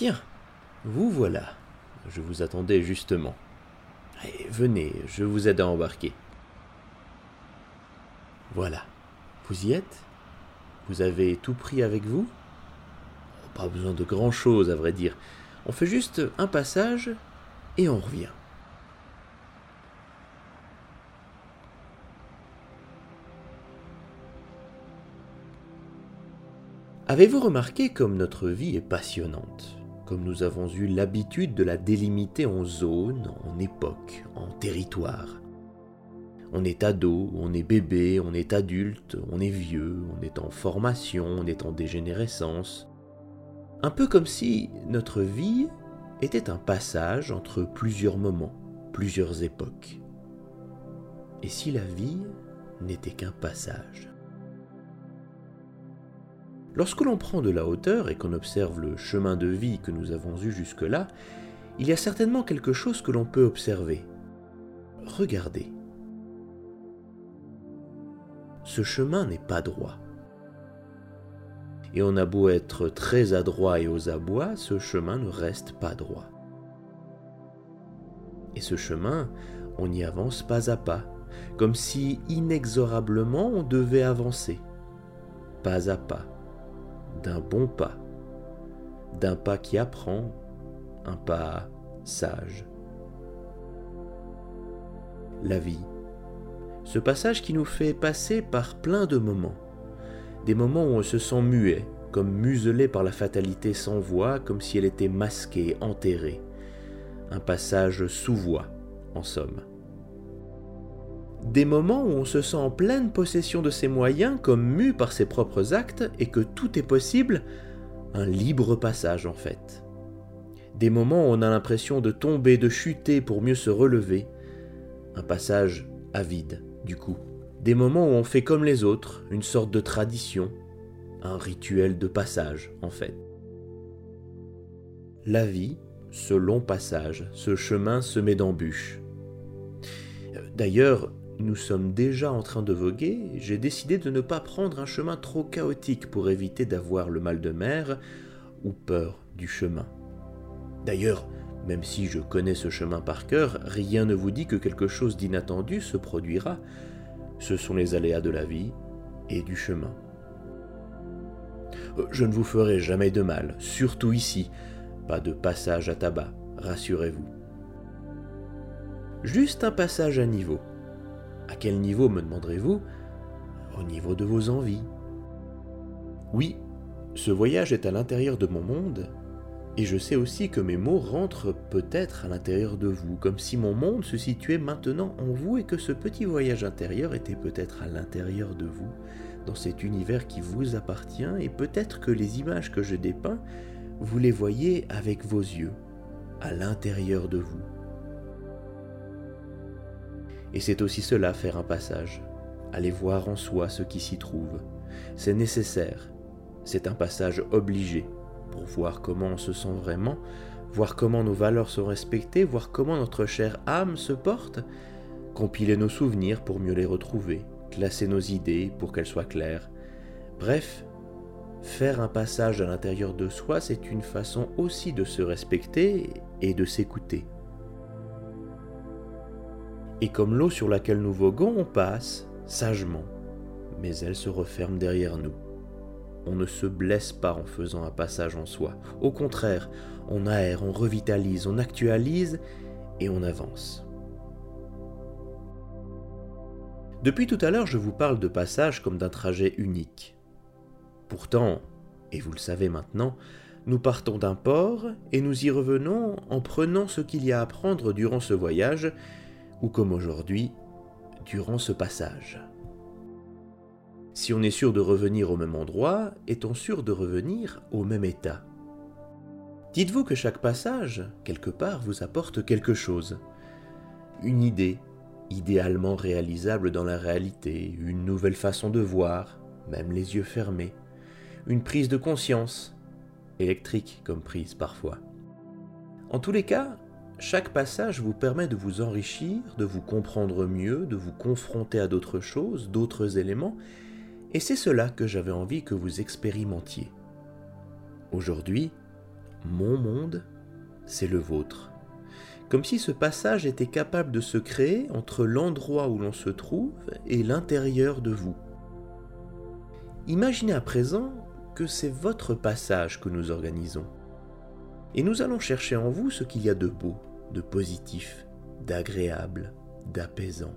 Tiens, vous voilà. Je vous attendais justement. Allez, venez, je vous aide à embarquer. Voilà. Vous y êtes? Vous avez tout pris avec vous? Oh, Pas besoin de grand-chose, à vrai dire. On fait juste un passage et on revient. Avez-vous remarqué comme notre vie est passionnante? Comme nous avons eu l'habitude de la délimiter en zones, en époques, en territoires on est ado, on est bébé, on est adulte, on est vieux, on est en formation, on est en dégénérescence. Un peu comme si notre vie était un passage entre plusieurs moments, plusieurs époques. Et si la vie n'était qu'un passage? Lorsque l'on prend de la hauteur et qu'on observe le chemin de vie que nous avons eu jusque-là, il y a certainement quelque chose que l'on peut observer. Regardez ce chemin n'est pas droit. Et on a beau être très adroit et aux abois, ce chemin ne reste pas droit. Et ce chemin, on n'y avance pas à pas, comme si inexorablement on devait avancer, pas à pas, d'un bon pas, d'un pas qui apprend, un pas sage. La vie, ce passage qui nous fait passer par plein de moments. Des moments où on se sent muet, comme muselé par la fatalité sans voix, comme si elle était masquée, enterrée. Un passage sous voix, en somme. Des moments où on se sent en pleine possession de ses moyens, comme mu par ses propres actes, et que tout est possible, un libre passage en fait. Des moments où on a l'impression de tomber, de chuter pour mieux se relever, un passage avide du coup. Des moments où on fait comme les autres, une sorte de tradition, un rituel de passage en fait. La vie, ce long passage, ce chemin semé d'embûches. D'ailleurs, nous sommes déjà en train de voguer, j'ai décidé de ne pas prendre un chemin trop chaotique pour éviter d'avoir le mal de mer ou peur du chemin. D'ailleurs, même si je connais ce chemin par cœur, rien ne vous dit que quelque chose d'inattendu se produira. Ce sont les aléas de la vie et du chemin. Euh, je ne vous ferai jamais de mal, surtout ici. Pas de passage à tabac, rassurez-vous. Juste un passage à niveau. À quel niveau, me demanderez-vous? Au niveau de vos envies. Oui, ce voyage est à l'intérieur de mon monde et je sais aussi que mes mots rentrent peut-être à l'intérieur de vous, comme si mon monde se situait maintenant en vous et que ce petit voyage intérieur était peut-être à l'intérieur de vous, dans cet univers qui vous appartient, et peut-être que les images que je dépeins, vous les voyez avec vos yeux, à l'intérieur de vous. Et c'est aussi cela faire un passage, aller voir en soi ce qui s'y trouve. C'est nécessaire, c'est un passage obligé pour voir comment on se sent vraiment, voir comment nos valeurs sont respectées, voir comment notre chère âme se porte, compiler nos souvenirs pour mieux les retrouver, classer nos idées pour qu'elles soient claires. Bref, faire un passage à l'intérieur de soi, c'est une façon aussi de se respecter et de s'écouter. Et comme l'eau sur laquelle nous voguons, on passe sagement, mais elle se referme derrière nous on ne se blesse pas en faisant un passage en soi. Au contraire, on aère, on revitalise, on actualise et on avance. Depuis tout à l'heure, je vous parle de passage comme d'un trajet unique. Pourtant, et vous le savez maintenant, nous partons d'un port et nous y revenons en prenant ce qu'il y a à prendre durant ce voyage, ou comme aujourd'hui, durant ce passage. Si on est sûr de revenir au même endroit, est-on sûr de revenir au même état? Dites-vous que chaque passage, quelque part, vous apporte quelque chose. Une idée, idéalement réalisable dans la réalité, une nouvelle façon de voir, même les yeux fermés, une prise de conscience, électrique comme prise parfois. En tous les cas, chaque passage vous permet de vous enrichir, de vous comprendre mieux, de vous confronter à d'autres choses, d'autres éléments, et c'est cela que j'avais envie que vous expérimentiez. Aujourd'hui, mon monde, c'est le vôtre. Comme si ce passage était capable de se créer entre l'endroit où l'on se trouve et l'intérieur de vous. Imaginez à présent que c'est votre passage que nous organisons. Et nous allons chercher en vous ce qu'il y a de beau, de positif, d'agréable, d'apaisant.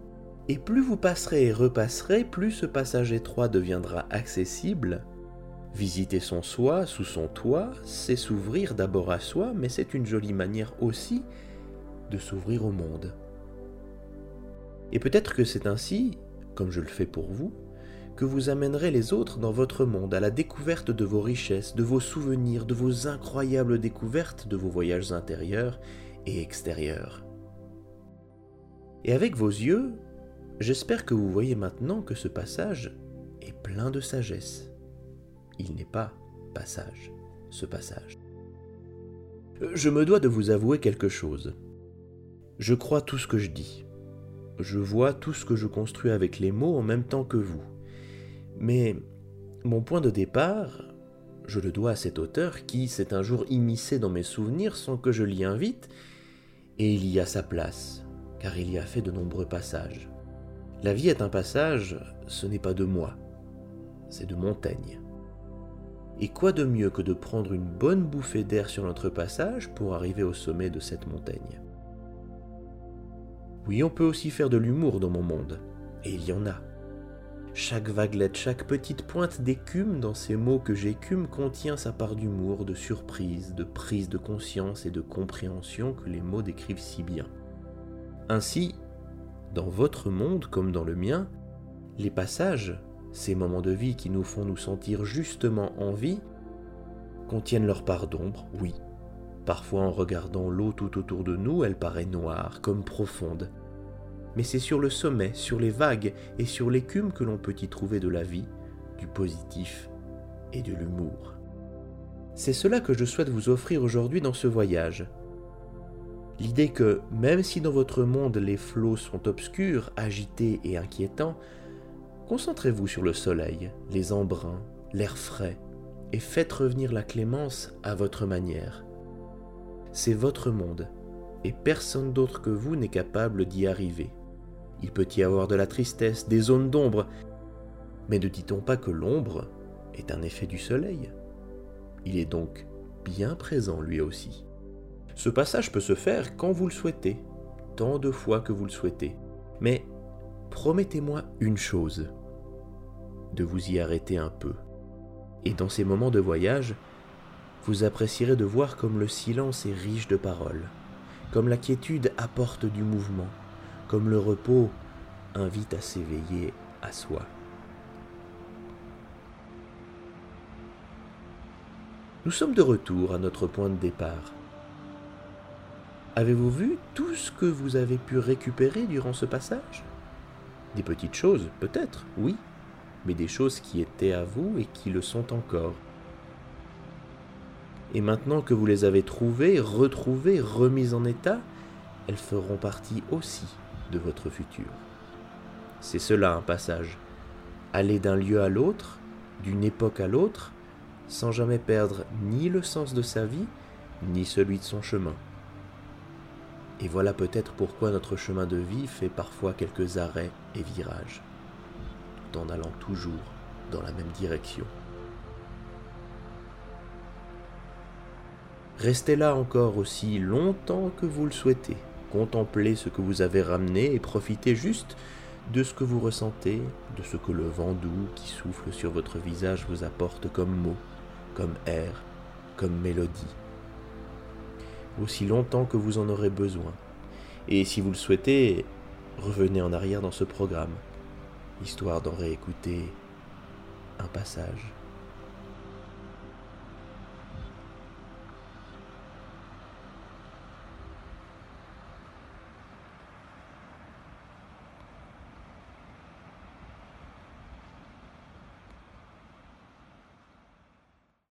Et plus vous passerez et repasserez, plus ce passage étroit deviendra accessible. Visiter son soi sous son toit, c'est s'ouvrir d'abord à soi, mais c'est une jolie manière aussi de s'ouvrir au monde. Et peut-être que c'est ainsi, comme je le fais pour vous, que vous amènerez les autres dans votre monde à la découverte de vos richesses, de vos souvenirs, de vos incroyables découvertes de vos voyages intérieurs et extérieurs. Et avec vos yeux, j'espère que vous voyez maintenant que ce passage est plein de sagesse. Il n'est pas passage, ce passage. Je me dois de vous avouer quelque chose. Je crois tout ce que je dis. Je vois tout ce que je construis avec les mots en même temps que vous. Mais mon point de départ, je le dois à cet auteur qui s'est un jour immiscé dans mes souvenirs sans que je l'y invite, et il y a sa place, car il y a fait de nombreux passages. La vie est un passage, ce n'est pas de moi, c'est de Montaigne. Et quoi de mieux que de prendre une bonne bouffée d'air sur notre passage pour arriver au sommet de cette montagne? Oui, on peut aussi faire de l'humour dans mon monde, et il y en a. Chaque vaguelette, chaque petite pointe d'écume dans ces mots que j'écume contient sa part d'humour, de surprise, de prise de conscience et de compréhension que les mots décrivent si bien. Ainsi, dans votre monde comme dans le mien, les passages, ces moments de vie qui nous font nous sentir justement en vie, contiennent leur part d'ombre, oui. Parfois en regardant l'eau tout autour de nous, elle paraît noire, comme profonde, mais c'est sur le sommet, sur les vagues et sur l'écume que l'on peut y trouver de la vie, du positif et de l'humour. C'est cela que je souhaite vous offrir aujourd'hui dans ce voyage. L'idée que, même si dans votre monde les flots sont obscurs, agités et inquiétants, concentrez-vous sur le soleil, les embruns, l'air frais, et faites revenir la clémence à votre manière. C'est votre monde, et personne d'autre que vous n'est capable d'y arriver. Il peut y avoir de la tristesse, des zones d'ombre. Mais ne dit-on pas que l'ombre est un effet du soleil? Il est donc bien présent lui aussi. Ce passage peut se faire quand vous le souhaitez, tant de fois que vous le souhaitez. Mais promettez-moi une chose, de vous y arrêter un peu. Et dans ces moments de voyage, vous apprécierez de voir comme le silence est riche de paroles, comme la quiétude apporte du mouvement, comme le repos invite à s'éveiller à soi. Nous sommes de retour à notre point de départ. Avez-vous vu tout ce que vous avez pu récupérer durant ce passage? Des petites choses, peut-être, oui, mais des choses qui étaient à vous et qui le sont encore. Et maintenant que vous les avez trouvées, retrouvées, remises en état, elles feront partie aussi votre futur. C'est cela un passage. Aller d'un lieu à l'autre, d'une époque à l'autre, sans jamais perdre ni le sens de sa vie, ni celui de son chemin. Et voilà peut-être pourquoi notre chemin de vie fait parfois quelques arrêts et virages, tout en allant toujours dans la même direction. Restez là encore aussi longtemps que vous le souhaitez, contemplez ce que vous avez ramené et profitez juste de ce que vous ressentez, de ce que le vent doux qui souffle sur votre visage vous apporte comme mots, comme air, comme mélodie. Aussi longtemps que vous en aurez besoin. Et si vous le souhaitez, revenez en arrière dans ce programme, histoire d'en réécouter un passage.